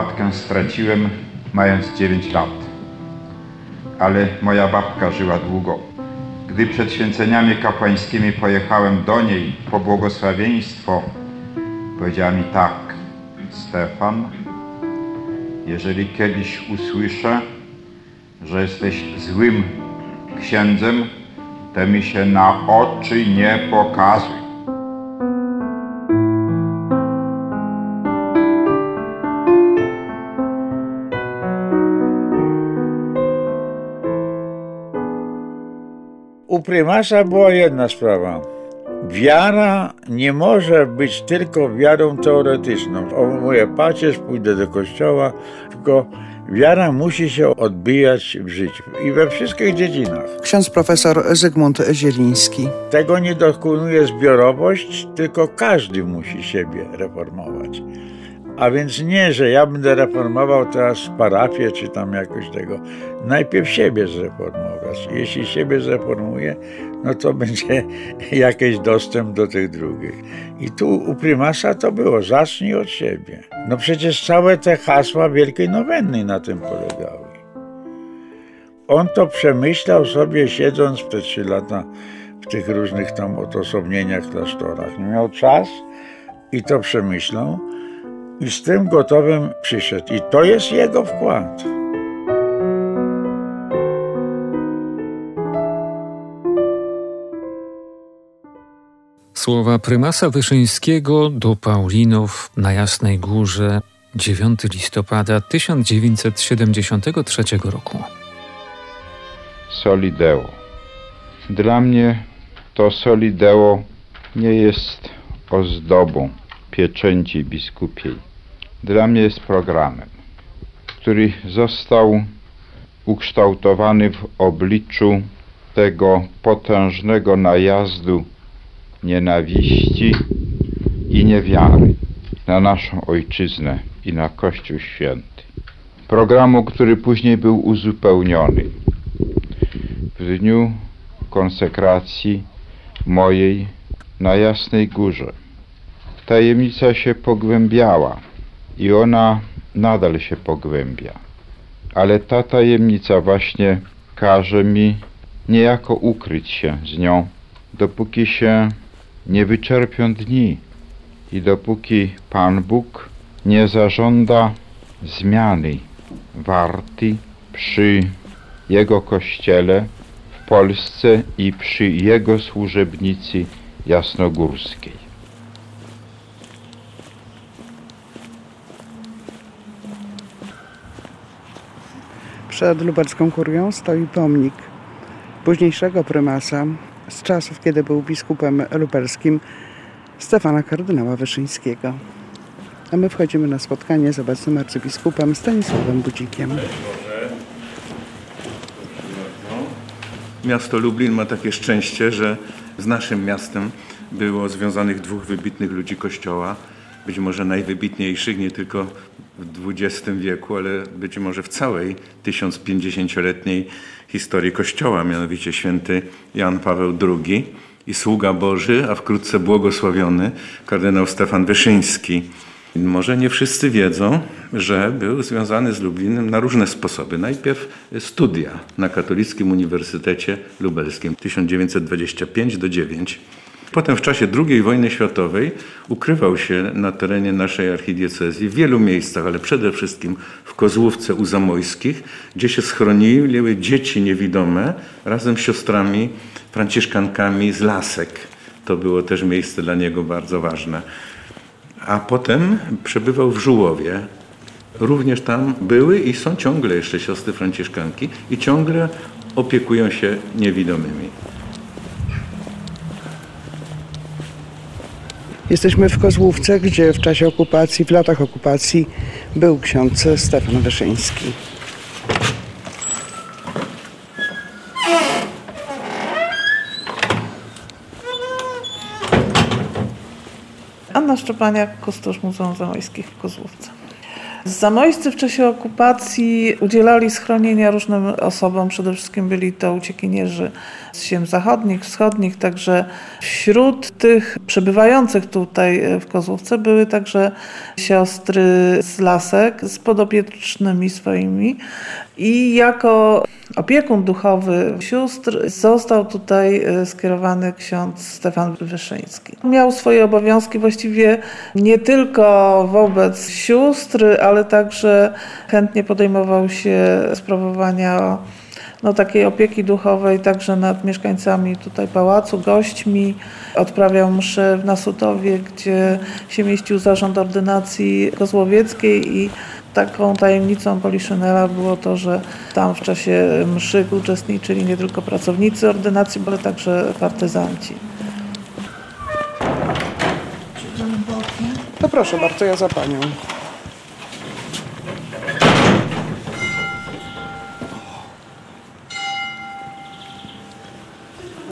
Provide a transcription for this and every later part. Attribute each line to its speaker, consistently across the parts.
Speaker 1: Matkę straciłem mając 9 lat, ale moja babka żyła długo. Gdy przed święceniami kapłańskimi pojechałem do niej po błogosławieństwo, powiedziała mi tak, Stefan, jeżeli kiedyś usłyszę, że jesteś złym księdzem, to mi się na oczy nie pokazuj.
Speaker 2: U prymasza była jedna sprawa. Wiara nie może być tylko wiarą teoretyczną. O, moje pacierz, pójdę do kościoła, tylko wiara musi się odbijać w życiu i we wszystkich dziedzinach.
Speaker 3: Ksiądz profesor Zygmunt Zieliński.
Speaker 2: Tego nie dokonuje zbiorowość, tylko każdy musi siebie reformować. A więc nie, że ja będę reformował teraz parafię czy tam jakoś tego. Najpierw siebie zreformować. Jeśli siebie zreformuję, no to będzie jakiś dostęp do tych drugich. I tu u prymasa to było, zacznij od siebie. No przecież całe te hasła Wielkiej Nowennej na tym polegały. On to przemyślał sobie siedząc te trzy lata w tych różnych tam odosobnieniach, klasztorach. Miał czas i to przemyślał i z tym gotowym przyszedł. I to jest jego wkład.
Speaker 4: Słowa prymasa Wyszyńskiego do Paulinów na Jasnej Górze 9 listopada 1973 roku.
Speaker 1: Solideo. Dla mnie to solideo nie jest ozdobą pieczęci biskupiej. Dla mnie jest programem, który został ukształtowany w obliczu tego potężnego najazdu nienawiści i niewiary na naszą ojczyznę i na Kościół Święty. Programu, który później był uzupełniony w dniu konsekracji mojej na Jasnej Górze. Tajemnica się pogłębiała i ona nadal się pogłębia. Ale ta tajemnica właśnie każe mi niejako ukryć się z nią, dopóki się nie wyczerpią dni i dopóki Pan Bóg nie zażąda zmiany warty przy Jego Kościele w Polsce i przy Jego służebnicy jasnogórskiej.
Speaker 3: Przed lubelską kurią stoi pomnik późniejszego prymasa z czasów, kiedy był biskupem lubelskim Stefana kardynała Wyszyńskiego. A my wchodzimy na spotkanie z obecnym arcybiskupem Stanisławem Budzikiem.
Speaker 5: Miasto Lublin ma takie szczęście, że z naszym miastem było związanych dwóch wybitnych ludzi Kościoła, być może najwybitniejszych nie tylko w XX wieku, ale być może w całej 1050-letniej historii Kościoła, mianowicie święty Jan Paweł II i sługa Boży, a wkrótce błogosławiony kardynał Stefan Wyszyński. Może nie wszyscy wiedzą, że był związany z Lublinem na różne sposoby. Najpierw studia na Katolickim Uniwersytecie Lubelskim 1925 do 9. Potem w czasie II wojny światowej ukrywał się na terenie naszej archidiecezji w wielu miejscach, ale przede wszystkim w Kozłówce u Zamojskich, gdzie się schroniły dzieci niewidome razem z siostrami franciszkankami z Lasek. To było też miejsce dla niego bardzo ważne. A potem przebywał w Żułowie. Również tam były i są ciągle jeszcze siostry franciszkanki i ciągle opiekują się niewidomymi.
Speaker 3: Jesteśmy w Kozłówce, gdzie w czasie okupacji, w latach okupacji był ksiądz Stefan Wyszyński.
Speaker 6: Anna Szczepaniak, kustosz Muzeum Zamojskich w Kozłówce. Zamojscy w czasie okupacji udzielali schronienia różnym osobom. Przede wszystkim byli to uciekinierzy z ziem zachodnich, wschodnich. Także wśród tych przebywających tutaj w Kozłówce były także siostry z Lasek z podopiecznymi swoimi. I jako opiekun duchowy sióstr został tutaj e, skierowany ksiądz Stefan Wyszyński. Miał swoje obowiązki właściwie nie tylko wobec sióstr, ale także chętnie podejmował się sprawowania no, takiej opieki duchowej także nad mieszkańcami tutaj pałacu, gośćmi. Odprawiał mszę w Nasutowie, gdzie się mieścił zarząd ordynacji kozłowieckiej i Taką tajemnicą Poliszynela było to, że tam w czasie mszy uczestniczyli nie tylko pracownicy ordynacji, ale także partyzanci.
Speaker 3: To proszę bardzo, ja za panią.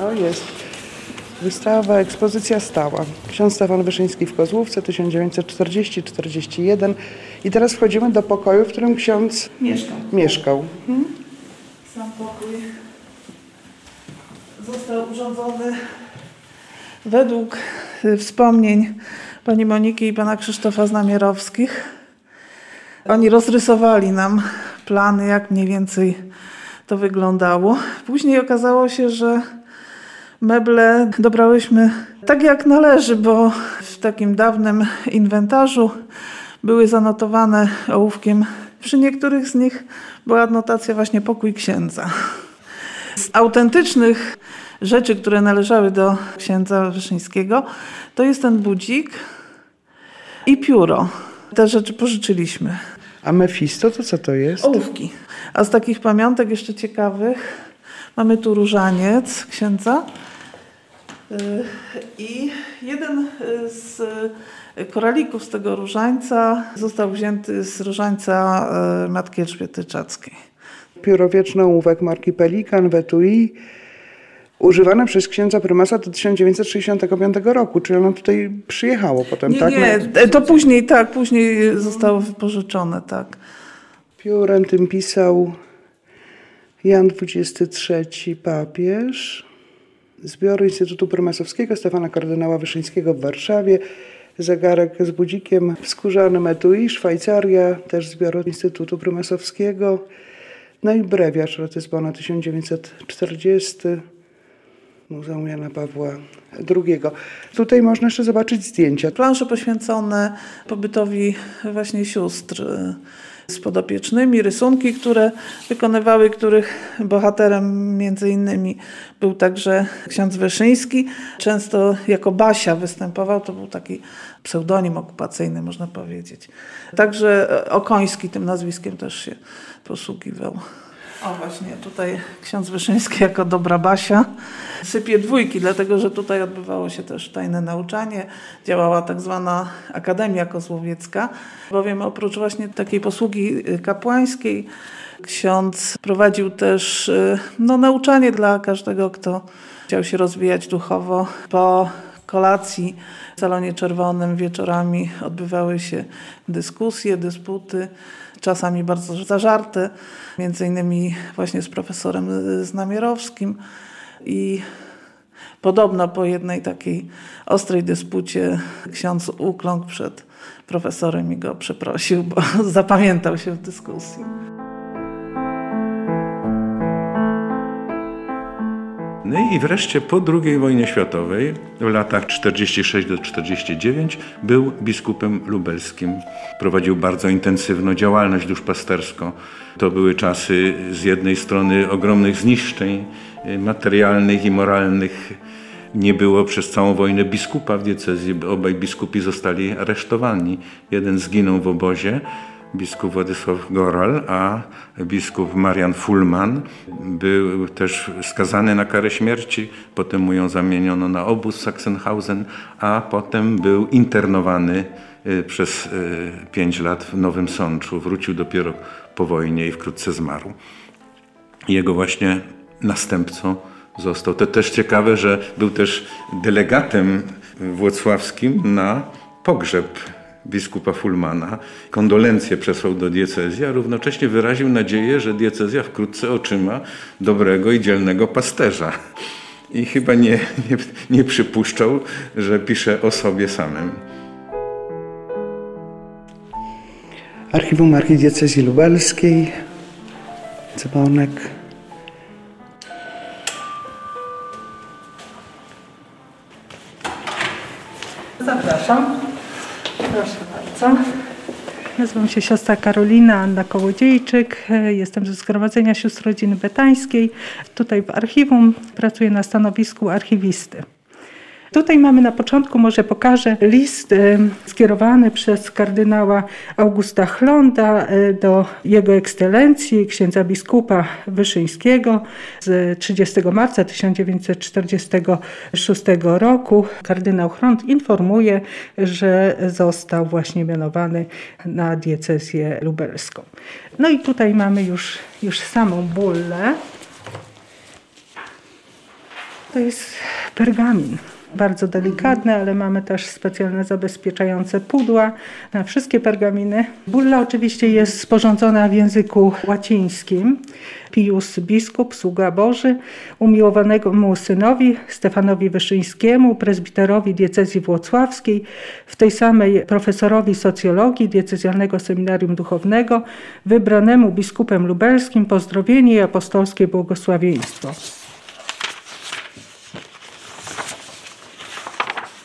Speaker 3: O, jest. Wystawa, ekspozycja stała. Ksiądz Stefan Wyszyński w Kozłówce 1940-41. I teraz wchodzimy do pokoju, w którym ksiądz
Speaker 6: Mieszkał.
Speaker 3: mieszkał. Mhm.
Speaker 6: Sam pokój został urządzony według wspomnień pani Moniki i pana Krzysztofa Znamierowskich. Oni rozrysowali nam plany, jak mniej więcej to wyglądało. Później okazało się, że meble dobrałyśmy tak jak należy, bo w takim dawnym inwentarzu były zanotowane ołówkiem. Przy niektórych z nich była adnotacja właśnie pokój księdza. Z autentycznych rzeczy, które należały do księdza Wyszyńskiego, to jest ten budzik i pióro. Te rzeczy pożyczyliśmy.
Speaker 3: A Mefisto to co to jest?
Speaker 6: Ołówki. A z takich pamiątek jeszcze ciekawych mamy tu różaniec księdza. Y, I jeden y, z koralików z tego różańca został wzięty z różańca y, Matki Elżbiety Czackiej.
Speaker 3: Pióro wieczne ołówek marki Pelikan w etui, używane przez księdza prymasa do 1965 roku, czyli ono tutaj przyjechało potem,
Speaker 6: Nie,
Speaker 3: tak?
Speaker 6: nie, to później, tak, później zostało wypożyczone, tak.
Speaker 3: Piórem tym pisał Jan XXIII papież. Zbiory Instytutu Prymasowskiego Stefana Kardynała Wyszyńskiego w Warszawie. Zegarek z budzikiem w skórzanym etui, Szwajcaria, też zbiór Instytutu Prymasowskiego. No i brewiarz Ratyzbona 1940. Muzeum Jana Pawła II. Tutaj można jeszcze zobaczyć zdjęcia.
Speaker 6: Plansze poświęcone pobytowi właśnie sióstr z podopiecznymi, rysunki, które wykonywały, których bohaterem między innymi był także ksiądz Wyszyński. Często jako Basia występował, to był taki pseudonim okupacyjny, można powiedzieć. Także Okoński tym nazwiskiem też się posługiwał. O właśnie, tutaj ksiądz Wyszyński jako dobra Basia sypie dwójki, dlatego że tutaj odbywało się też tajne nauczanie. Działała tak zwana Akademia Kozłowiecka, bowiem oprócz właśnie takiej posługi kapłańskiej ksiądz prowadził też no, nauczanie dla każdego, kto chciał się rozwijać duchowo. Po kolacji w Salonie Czerwonym wieczorami odbywały się dyskusje, dysputy, czasami bardzo zażarte, między innymi właśnie z profesorem Znamierowskim i podobno po jednej takiej ostrej dyspucie ksiądz ukląkł przed profesorem i go przeprosił, bo zapamiętał się w dyskusji.
Speaker 5: I wreszcie po II wojnie światowej, w latach 46 do 49, był biskupem lubelskim. Prowadził bardzo intensywną działalność duszpasterską. To były czasy z jednej strony ogromnych zniszczeń materialnych i moralnych. Nie było przez całą wojnę biskupa w diecezji. Obaj biskupi zostali aresztowani. Jeden zginął w obozie, biskup Władysław Goral, a biskup Marian Fulman był też skazany na karę śmierci. Potem mu ją zamieniono na obóz Sachsenhausen, a potem był internowany przez pięć lat w Nowym Sączu. Wrócił dopiero po wojnie i wkrótce zmarł. Jego właśnie następcą został. To też ciekawe, że był też delegatem włocławskim na pogrzeb biskupa Fulmana. Kondolencje przesłał do diecezji, a równocześnie wyraził nadzieję, że diecezja wkrótce otrzyma dobrego i dzielnego pasterza. I chyba nie, nie, nie przypuszczał, że pisze o sobie samym.
Speaker 3: Archiwum Archidiecezji Lubelskiej, dzwonek.
Speaker 7: Zapraszam. Proszę bardzo. Nazywam się siostra Karolina Anna Kołodziejczyk. Jestem ze Zgromadzenia Sióstr Rodziny Betańskiej. Tutaj w archiwum pracuję na stanowisku archiwisty. Tutaj mamy na początku, może pokażę, list skierowany przez kardynała Augusta Chlonda y, do Jego Ekscelencji, księdza biskupa Wyszyńskiego z 30 marca 1946 roku. Kardynał Chlond informuje, że został właśnie mianowany na diecezję lubelską. No i tutaj mamy już, już samą bullę. To jest pergamin bardzo delikatne, ale mamy też specjalne zabezpieczające pudła na wszystkie pergaminy. Bulla oczywiście jest sporządzona w języku łacińskim. Pius biskup, sługa Boży, umiłowanemu synowi Stefanowi Wyszyńskiemu, prezbiterowi diecezji włocławskiej, w tej samej profesorowi socjologii diecezjalnego seminarium duchownego, wybranemu biskupem lubelskim pozdrowienie i apostolskie błogosławieństwo.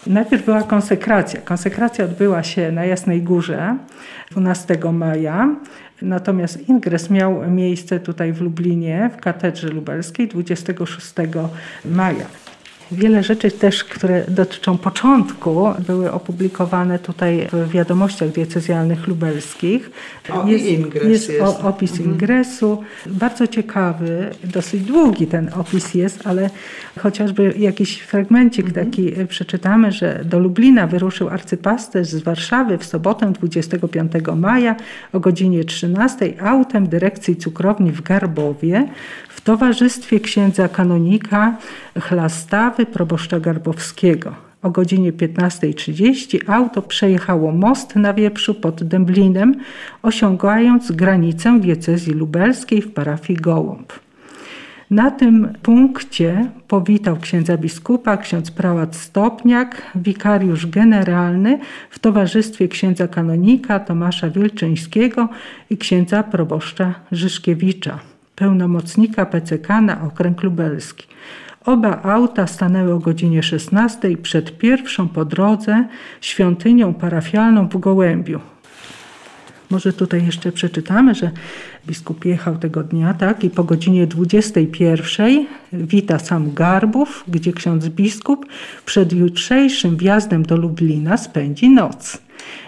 Speaker 7: Najpierw była konsekracja. Konsekracja odbyła się na Jasnej Górze 12 maja, natomiast ingres miał miejsce tutaj w Lublinie, w katedrze lubelskiej 26 maja. Wiele rzeczy też, które dotyczą początku, były opublikowane tutaj w wiadomościach diecezjalnych lubelskich.
Speaker 3: O, jest, ingres
Speaker 7: jest,
Speaker 3: jest.
Speaker 7: O, opis mhm. ingresu. Bardzo ciekawy, dosyć długi ten opis jest, ale chociażby jakiś fragmencik mhm. taki przeczytamy, że do Lublina wyruszył arcypasterz z Warszawy w sobotę 25 maja o godzinie 13 autem dyrekcji cukrowni w Garbowie w towarzystwie księdza kanonika Chlastawy proboszcza Garbowskiego. O godzinie 15.30 auto przejechało most na Wieprzu pod Dęblinem, osiągając granicę diecezji lubelskiej w parafii Gołąb. Na tym punkcie powitał księdza biskupa, ksiądz prałat Stopniak, wikariusz generalny w towarzystwie księdza kanonika Tomasza Wilczyńskiego i księdza proboszcza Żyszkiewicza pełnomocnika PCK na okręg lubelski. Oba auta stanęły o godzinie 16 przed pierwszą po drodze świątynią parafialną w Gołębiu. Może tutaj jeszcze przeczytamy, że biskup jechał tego dnia, tak, i po godzinie 21 wita sam Garbów, gdzie ksiądz biskup przed jutrzejszym wjazdem do Lublina spędzi noc.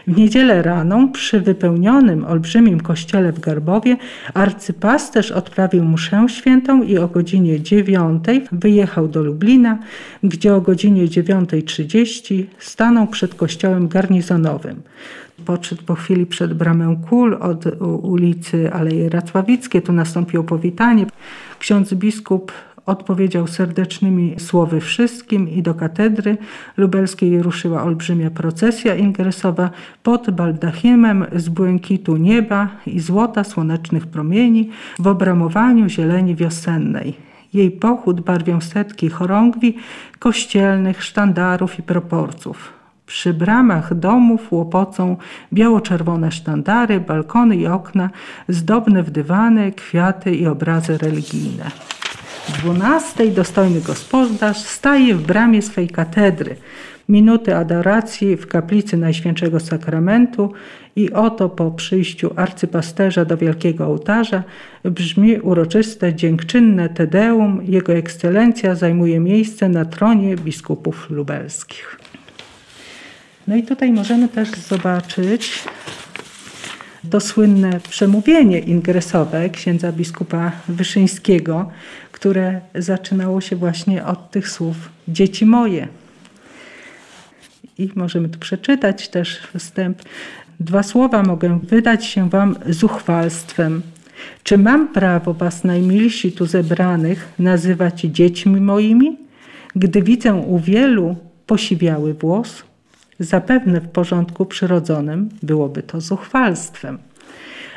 Speaker 7: W niedzielę rano przy wypełnionym olbrzymim kościele w Garbowie arcypasterz odprawił mszę świętą i o godzinie 9 wyjechał do Lublina, gdzie o godzinie 9.30 stanął przed kościołem garnizonowym. Podszedł po chwili przed bramę Kul od ulicy Aleje Racławickie. Tu nastąpiło powitanie. Ksiądz biskup odpowiedział serdecznymi słowy wszystkim i do katedry lubelskiej ruszyła olbrzymia procesja ingresowa pod baldachimem z błękitu nieba i złota słonecznych promieni w obramowaniu zieleni wiosennej. Jej pochód barwią setki chorągwi, kościelnych, sztandarów i proporców. Przy bramach domów łopocą biało-czerwone sztandary, balkony i okna, zdobne w dywany, kwiaty i obrazy religijne. 12 dostojny gospodarz staje w bramie swej katedry. Minuty adoracji w kaplicy Najświętszego Sakramentu i oto po przyjściu arcypasterza do wielkiego ołtarza brzmi uroczyste, dziękczynne Tedeum. Jego ekscelencja zajmuje miejsce na tronie biskupów lubelskich. No i tutaj możemy też zobaczyć to słynne przemówienie ingresowe księdza biskupa Wyszyńskiego, które zaczynało się właśnie od tych słów dzieci moje. I możemy tu przeczytać też wstęp. Dwa słowa mogę wydać się wam zuchwalstwem. Czy mam prawo was najmilsi tu zebranych nazywać dziećmi moimi, gdy widzę u wielu posiwiały włos, Zapewne w porządku przyrodzonym byłoby to zuchwalstwem.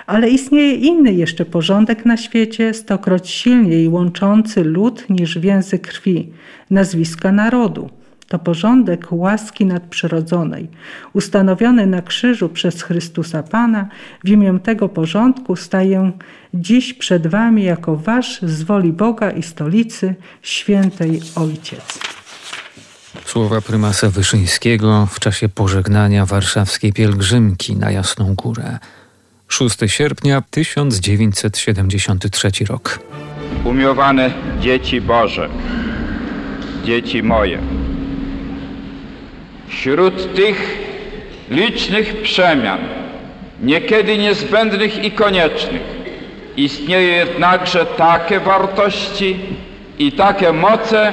Speaker 7: Ale istnieje inny jeszcze porządek na świecie, stokroć silniej łączący lud niż więzy krwi, nazwiska narodu. To porządek łaski nadprzyrodzonej, ustanowiony na krzyżu przez Chrystusa Pana. W imię tego porządku staję dziś przed Wami jako Wasz z woli Boga i stolicy, świętej Ojciec.
Speaker 4: Słowa prymasa Wyszyńskiego w czasie pożegnania warszawskiej pielgrzymki na Jasną Górę. 6 sierpnia 1973 rok.
Speaker 8: Umiłowane dzieci Boże, dzieci moje, wśród tych licznych przemian, niekiedy niezbędnych i koniecznych, istnieją jednakże takie wartości i takie moce,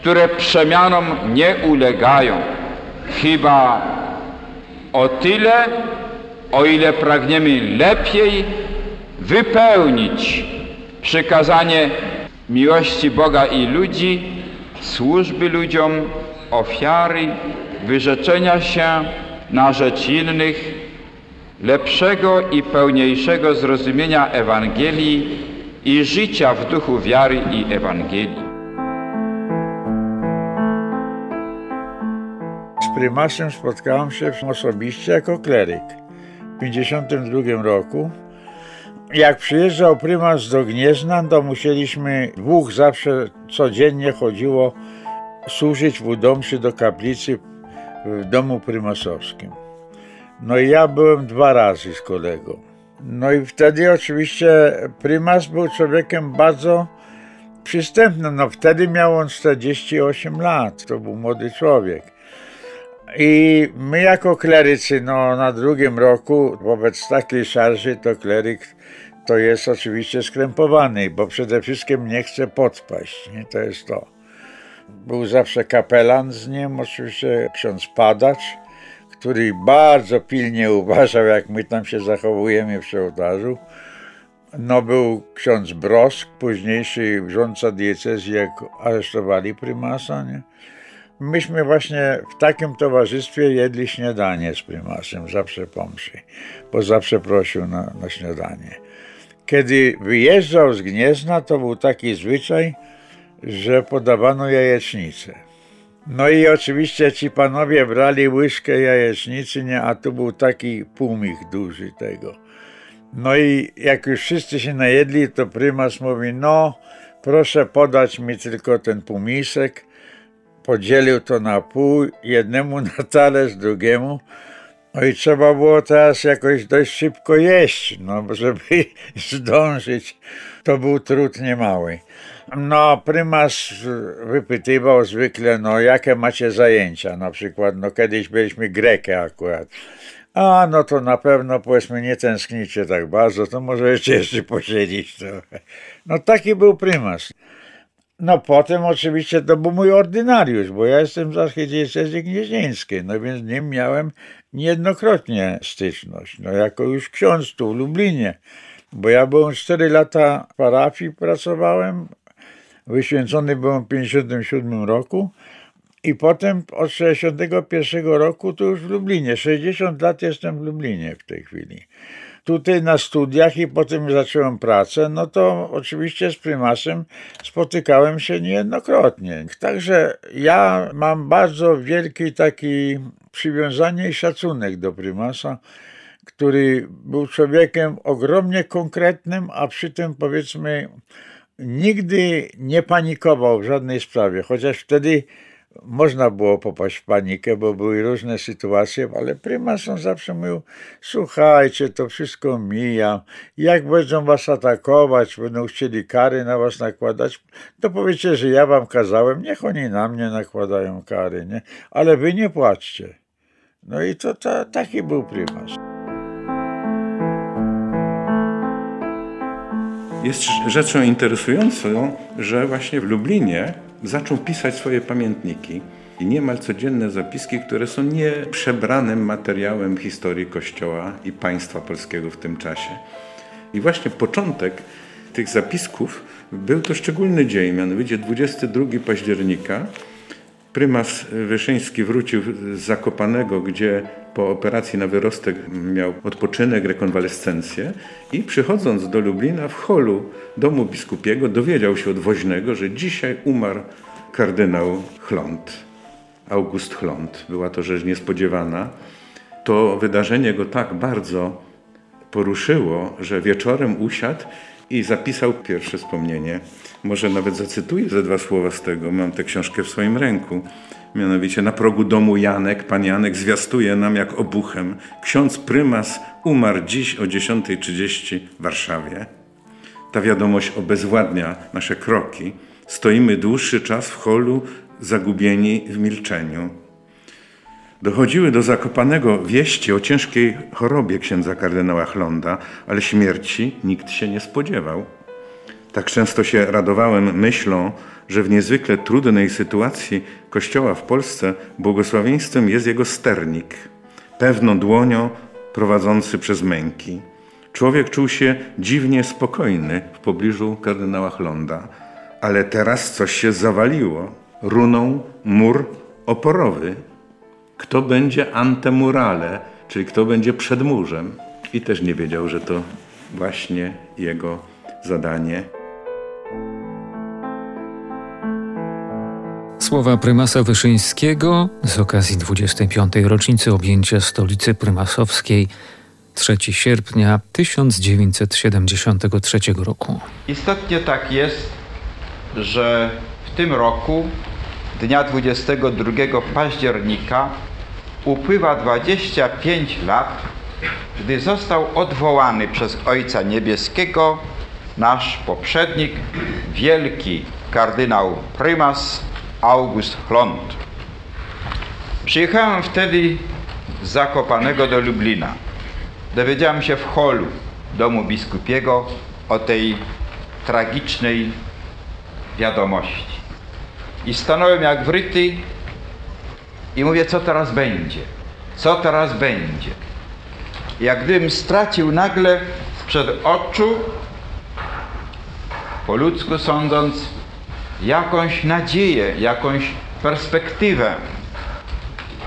Speaker 8: które przemianom nie ulegają. Chyba o tyle, o ile pragniemy lepiej wypełnić przykazanie miłości Boga i ludzi, służby ludziom, ofiary, wyrzeczenia się na rzecz innych, lepszego i pełniejszego zrozumienia Ewangelii i życia w duchu wiary i Ewangelii.
Speaker 2: Prymasem spotkałem się osobiście jako kleryk w 1952 roku. Jak przyjeżdżał prymas do Gniezna, to musieliśmy dwóch zawsze codziennie chodziło służyć w udomszy do kaplicy w domu prymasowskim. No i ja byłem dwa razy z kolegą. No i wtedy oczywiście prymas był człowiekiem bardzo przystępnym. No wtedy miał on 48 lat, to był młody człowiek. I my jako klerycy, no na drugim roku wobec takiej szarży to kleryk to jest oczywiście skrępowany, bo przede wszystkim nie chce podpaść, nie? to jest to. Był zawsze kapelan z nim, oczywiście ksiądz Padacz, który bardzo pilnie uważał, jak my tam się zachowujemy przy ołtarzu. No był ksiądz Brosk, późniejszy rządca diecezji, jak aresztowali prymasa, nie? Myśmy właśnie w takim towarzystwie jedli śniadanie z prymasem, zawsze pomszy, bo zawsze prosił na, na śniadanie. Kiedy wyjeżdżał z Gniezna, to był taki zwyczaj, że podawano jajecznicę. No i oczywiście ci panowie brali łyżkę jajecznicy, nie, a tu był taki półmich duży tego. No i jak już wszyscy się najedli, to prymas mówi, no proszę podać mi tylko ten półmisek. Podzielił to na pół, jednemu na talerz, drugiemu. No i trzeba było teraz jakoś dość szybko jeść, no żeby zdążyć. To był trud niemały. No, prymas wypytywał zwykle, no jakie macie zajęcia, na przykład, no kiedyś byliśmy Grekę akurat. A, no to na pewno, powiedzmy, nie tęsknicie tak bardzo, to możecie jeszcze posiedzieć trochę. No taki był prymas. No potem oczywiście to był mój ordynariusz, bo ja jestem z archidiecezji gnieźnieńskiej, no więc z nim miałem niejednokrotnie styczność, no jako już ksiądz tu w Lublinie, bo ja byłem 4 lata w parafii, pracowałem, wyświęcony byłem w 57 roku i potem od 61 roku tu już w Lublinie, 60 lat jestem w Lublinie w tej chwili tutaj na studiach i potem zacząłem pracę, no to oczywiście z prymasem spotykałem się niejednokrotnie. Także ja mam bardzo wielki taki przywiązanie i szacunek do prymasa, który był człowiekiem ogromnie konkretnym, a przy tym powiedzmy nigdy nie panikował w żadnej sprawie, chociaż wtedy można było popaść w panikę, bo były różne sytuacje, ale prymas on zawsze mówił, słuchajcie, to wszystko mija, jak będą was atakować, będą chcieli kary na was nakładać, to powiecie, że ja wam kazałem, niech oni na mnie nakładają kary, nie? ale wy nie płaczcie. No i to, to taki był prymas.
Speaker 5: Jest rzeczą interesującą, że właśnie w Lublinie zaczął pisać swoje pamiętniki i niemal codzienne zapiski, które są nieprzebranym materiałem historii Kościoła i państwa polskiego w tym czasie. I właśnie początek tych zapisków był to szczególny dzień, mianowicie 22 października Prymas Wyszyński wrócił z Zakopanego, gdzie po operacji na wyrostek miał odpoczynek, rekonwalescencję i przychodząc do Lublina w holu domu biskupiego dowiedział się od woźnego, że dzisiaj umarł kardynał Chląd, August Chląd. Była to rzecz niespodziewana. To wydarzenie go tak bardzo poruszyło, że wieczorem usiadł i zapisał pierwsze wspomnienie. Może nawet zacytuję ze dwa słowa z tego. Mam tę książkę w swoim ręku. Mianowicie na progu domu Janek, pan Janek zwiastuje nam jak obuchem. Ksiądz prymas umarł dziś o 10.30 w Warszawie. Ta wiadomość obezwładnia nasze kroki. Stoimy dłuższy czas w holu, zagubieni w milczeniu. Dochodziły do Zakopanego wieści o ciężkiej chorobie księdza kardynała Chlonda, ale śmierci nikt się nie spodziewał. Tak często się radowałem myślą, że w niezwykle trudnej sytuacji Kościoła w Polsce błogosławieństwem jest jego sternik, pewną dłonią prowadzący przez męki. Człowiek czuł się dziwnie spokojny w pobliżu kardynała Chlonda, ale teraz coś się zawaliło. Runął mur oporowy. Kto będzie antemurale, czyli kto będzie przed murzem? I też nie wiedział, że to właśnie jego zadanie.
Speaker 4: Słowa prymasa Wyszyńskiego z okazji 25. rocznicy objęcia stolicy prymasowskiej 3 sierpnia 1973 roku.
Speaker 8: Istotnie tak jest, że w tym roku, dnia 22 października, upływa 25 lat, gdy został odwołany przez Ojca Niebieskiego nasz poprzednik, wielki kardynał prymas August Chlont. Przyjechałem wtedy z Zakopanego do Lublina. Dowiedziałem się w holu domu biskupiego o tej tragicznej wiadomości. I stanąłem jak wryty i mówię, co teraz będzie? Co teraz będzie? Jak gdybym stracił nagle sprzed oczu, po ludzku sądząc, jakąś nadzieję, jakąś perspektywę.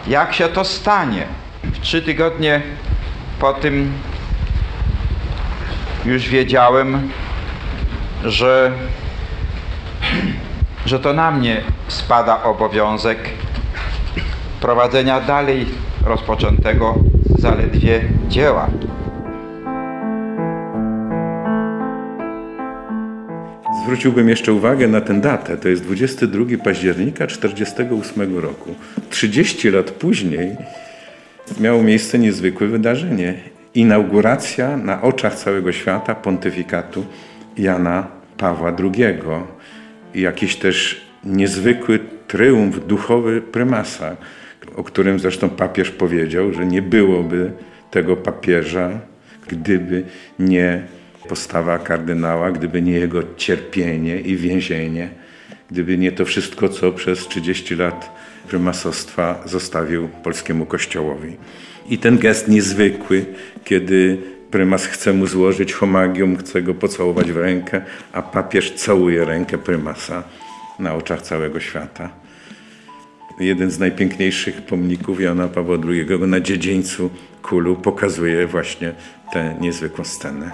Speaker 8: Jak się to stanie? W trzy tygodnie po tym już wiedziałem, że, że to na mnie spada obowiązek prowadzenia dalej rozpoczętego zaledwie dzieła.
Speaker 5: Zwróciłbym jeszcze uwagę na tę datę. To jest 22 października 1948 roku. 30 lat później miało miejsce niezwykłe wydarzenie. Inauguracja na oczach całego świata pontyfikatu Jana Pawła II. Jakiś też niezwykły tryumf duchowy prymasa, o którym zresztą papież powiedział, że nie byłoby tego papieża, gdyby nie postawa kardynała, gdyby nie jego cierpienie i więzienie, gdyby nie to wszystko, co przez 30 lat prymasostwa zostawił polskiemu kościołowi. I ten gest niezwykły, kiedy prymas chce mu złożyć homagium, chce go pocałować w rękę, a papież całuje rękę prymasa na oczach całego świata. Jeden z najpiękniejszych pomników Jana Pawła II na dziedzińcu Kulu pokazuje właśnie tę niezwykłą scenę.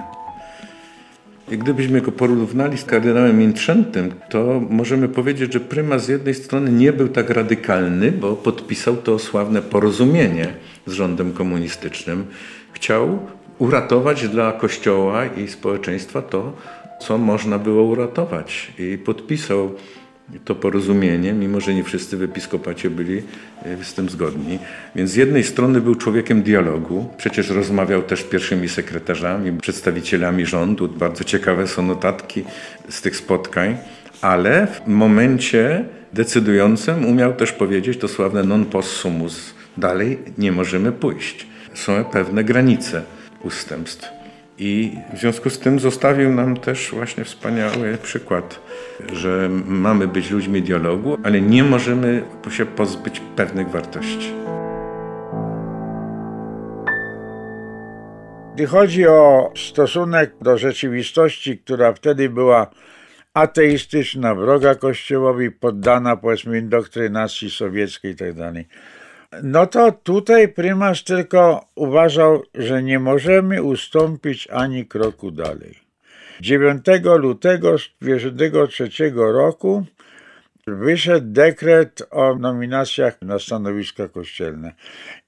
Speaker 5: I gdybyśmy go porównali z kardynałem Intrzentem, to możemy powiedzieć, że prymas z jednej strony nie był tak radykalny, bo podpisał to sławne porozumienie z rządem komunistycznym. Chciał uratować dla Kościoła i społeczeństwa to, co można było uratować. I podpisał to porozumienie, mimo że nie wszyscy w episkopacie byli e, z tym zgodni. Więc z jednej strony był człowiekiem dialogu, przecież rozmawiał też z pierwszymi sekretarzami, przedstawicielami rządu. Bardzo ciekawe są notatki z tych spotkań, ale w momencie decydującym umiał też powiedzieć to sławne non possumus. Dalej nie możemy pójść. Są pewne granice ustępstw. I w związku z tym zostawił nam też właśnie wspaniały przykład, że mamy być ludźmi dialogu, ale nie możemy się pozbyć pewnych wartości.
Speaker 2: Gdy chodzi o stosunek do rzeczywistości, która wtedy była ateistyczna, wroga Kościołowi, poddana powiedzmy indoktrynacji sowieckiej i tak. No to tutaj prymas tylko uważał, że nie możemy ustąpić ani kroku dalej. 9 lutego 1923 roku wyszedł dekret o nominacjach na stanowiska kościelne.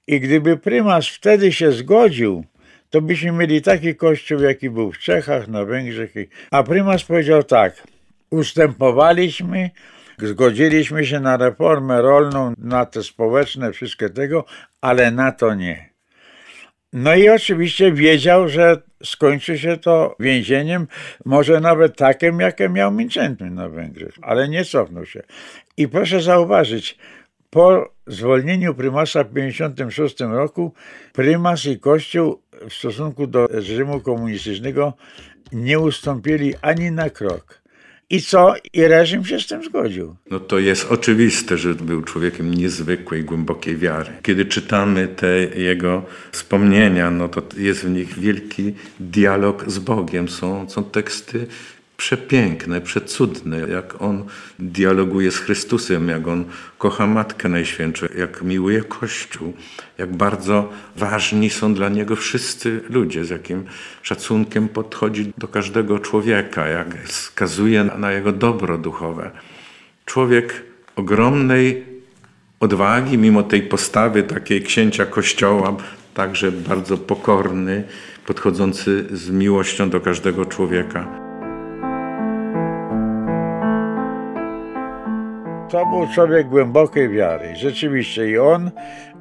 Speaker 2: I gdyby prymas wtedy się zgodził, to byśmy mieli taki kościół, jaki był w Czechach, na Węgrzech. A prymas powiedział tak, ustępowaliśmy, zgodziliśmy się na reformę rolną, na te społeczne, wszystkie tego, ale na to nie. No i oczywiście wiedział, że skończy się to więzieniem, może nawet takim, jakie miał Mincenty na Węgrzech, ale nie cofnął się. I proszę zauważyć, po zwolnieniu prymasa w 1956 roku, prymas i kościół w stosunku do reżimu komunistycznego nie ustąpili ani na krok. I co? I reżim się z tym zgodził.
Speaker 5: No to jest oczywiste, że był człowiekiem niezwykłej, głębokiej wiary. Kiedy czytamy te jego wspomnienia, no to jest w nich wielki dialog z Bogiem. Są, są teksty przepiękne, przecudne, jak on dialoguje z Chrystusem, jak on kocha Matkę Najświętszą, jak miłuje Kościół, jak bardzo ważni są dla niego wszyscy ludzie, z jakim szacunkiem podchodzi do każdego człowieka, jak wskazuje na jego dobro duchowe. Człowiek ogromnej odwagi, mimo tej postawy takiej księcia Kościoła, także bardzo pokorny, podchodzący z miłością do każdego człowieka.
Speaker 2: To był człowiek głębokiej wiary. Rzeczywiście i on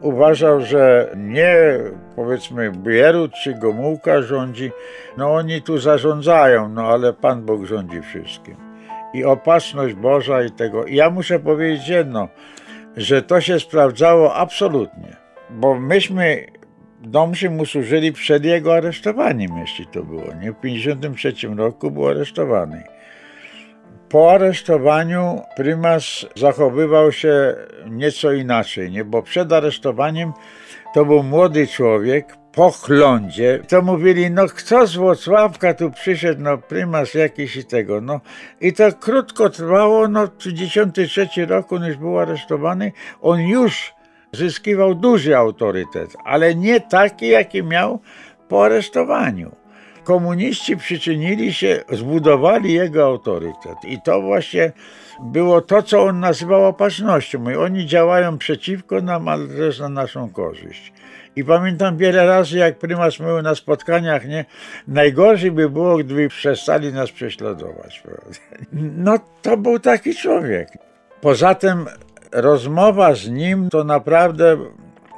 Speaker 2: uważał, że nie powiedzmy Bierut czy Gomułka rządzi, no oni tu zarządzają, no ale Pan Bóg rządzi wszystkim. I opatrzność Boża i tego. Ja muszę powiedzieć jedno, że to się sprawdzało absolutnie, bo myśmy Domszy mu służyli przed jego aresztowaniem, jeśli to było. Nie? W 1953 roku był aresztowany. Po aresztowaniu prymas zachowywał się nieco inaczej, nie? bo przed aresztowaniem to był młody człowiek, po chlądzie, to mówili, no kto z Włocławka tu przyszedł, no prymas jakiś i tego, no. I to krótko trwało, no w 1953 roku, już był aresztowany, on już zyskiwał duży autorytet, ale nie taki, jaki miał po aresztowaniu komuniści przyczynili się, zbudowali jego autorytet. I to właśnie było to, co on nazywał opatrznością. I oni działają przeciwko nam, ale też na naszą korzyść. I pamiętam wiele razy, jak prymas mówił na spotkaniach, nie, najgorzej by było, gdyby przestali nas prześladować. No to był taki człowiek. Poza tym rozmowa z nim to naprawdę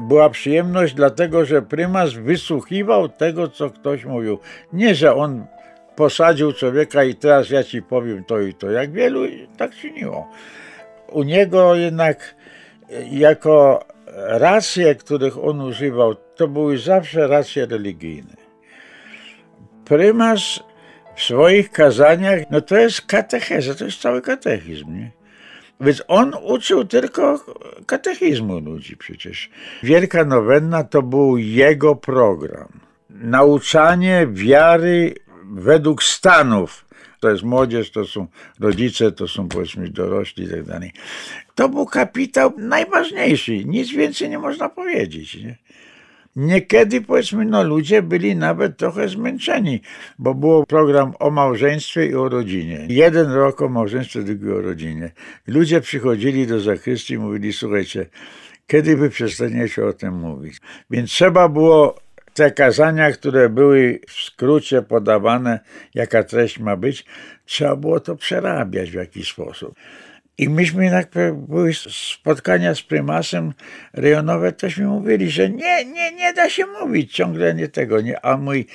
Speaker 2: była przyjemność, dlatego że prymas wysłuchiwał tego, co ktoś mówił. Nie, że on posadził człowieka i teraz ja ci powiem to i to. Jak wielu tak czyniło. U niego jednak jako racje, których on używał, to były zawsze racje religijne. Prymas w swoich kazaniach, no to jest katecheza, to jest cały katechizm, nie? Więc on uczył tylko katechizmu ludzi przecież. Wielka Nowenna to był jego program. Nauczanie wiary według stanów. To jest młodzież, to są rodzice, to są powiedzmy dorośli i tak dalej. To był kapitał najważniejszy. Nic więcej nie można powiedzieć. Nie? Niekiedy, powiedzmy, no ludzie byli nawet trochę zmęczeni, bo był program o małżeństwie i o rodzinie. Jeden rok o małżeństwie, drugi o rodzinie. Ludzie przychodzili do zakrystii i mówili, słuchajcie, kiedy wy przestaniecie o tym mówić? Więc trzeba było te kazania, które były w skrócie podawane, jaka treść ma być, trzeba było to przerabiać w jakiś sposób. I myśmy jednak były spotkania z prymasem rejonowe, tośmy mówili, że nie, nie, nie da się mówić, ciągle nie tego, nie. A mój,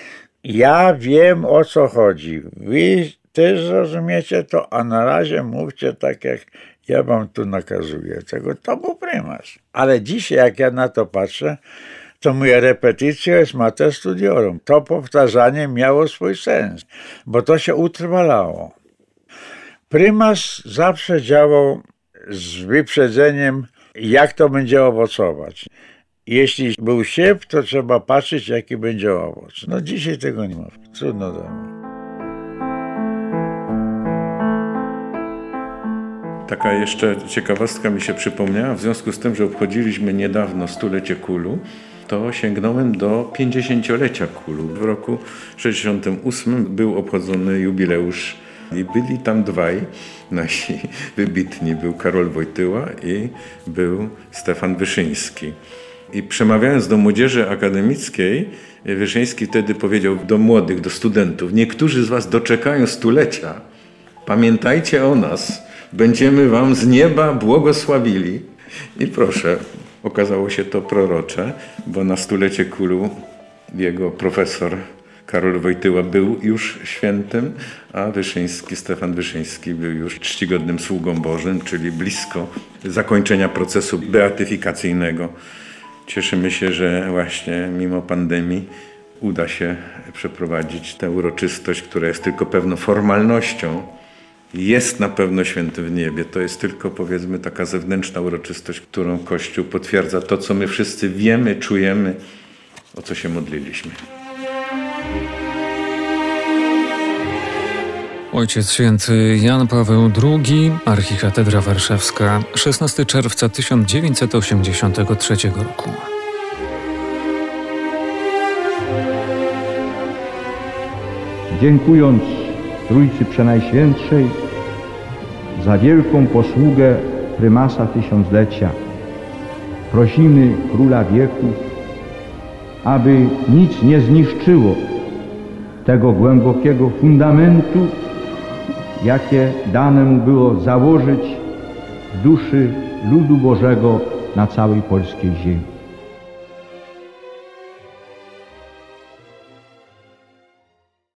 Speaker 2: ja wiem o co chodzi. Wy też zrozumiecie to, a na razie mówcie tak, jak ja wam tu nakazuję. Tego to był prymas. Ale dzisiaj, jak ja na to patrzę, to moja repetycja jest mater studiorum. To powtarzanie miało swój sens, bo to się utrwalało. Prymas zawsze działał z wyprzedzeniem, jak to będzie owocować. Jeśli był siew, to trzeba patrzeć, jaki będzie owoc. No dzisiaj tego nie ma. Trudno to.
Speaker 5: Taka jeszcze ciekawostka mi się przypomniała, w związku z tym, że obchodziliśmy niedawno stulecie Kulu, to sięgnąłem do 50-lecia Kulu. W roku 68 był obchodzony jubileusz i byli tam dwaj nasi wybitni. Był Karol Wojtyła i był Stefan Wyszyński. I przemawiając do młodzieży akademickiej, Wyszyński wtedy powiedział do młodych, do studentów, niektórzy z was doczekają stulecia, pamiętajcie o nas, będziemy wam z nieba błogosławili. I proszę, okazało się to prorocze, bo na stulecie Kulu jego profesor Karol Wojtyła był już świętym, a Wyszyński, Stefan Wyszyński był już czcigodnym sługą Bożym, czyli blisko zakończenia procesu beatyfikacyjnego. Cieszymy się, że właśnie mimo pandemii uda się przeprowadzić tę uroczystość, która jest tylko pewną formalnością. Jest na pewno święty w niebie. To jest tylko powiedzmy taka zewnętrzna uroczystość, którą Kościół potwierdza to, co my wszyscy wiemy, czujemy, o co się modliliśmy.
Speaker 4: Ojciec Święty Jan Paweł II, Archikatedra Warszawska, 16 czerwca 1983 roku.
Speaker 9: Dziękując Trójcy Przenajświętszej za wielką posługę prymasa tysiąclecia, prosimy Króla Wieków, aby nic nie zniszczyło tego głębokiego fundamentu, jakie dane mu było założyć duszy ludu Bożego na całej polskiej ziemi.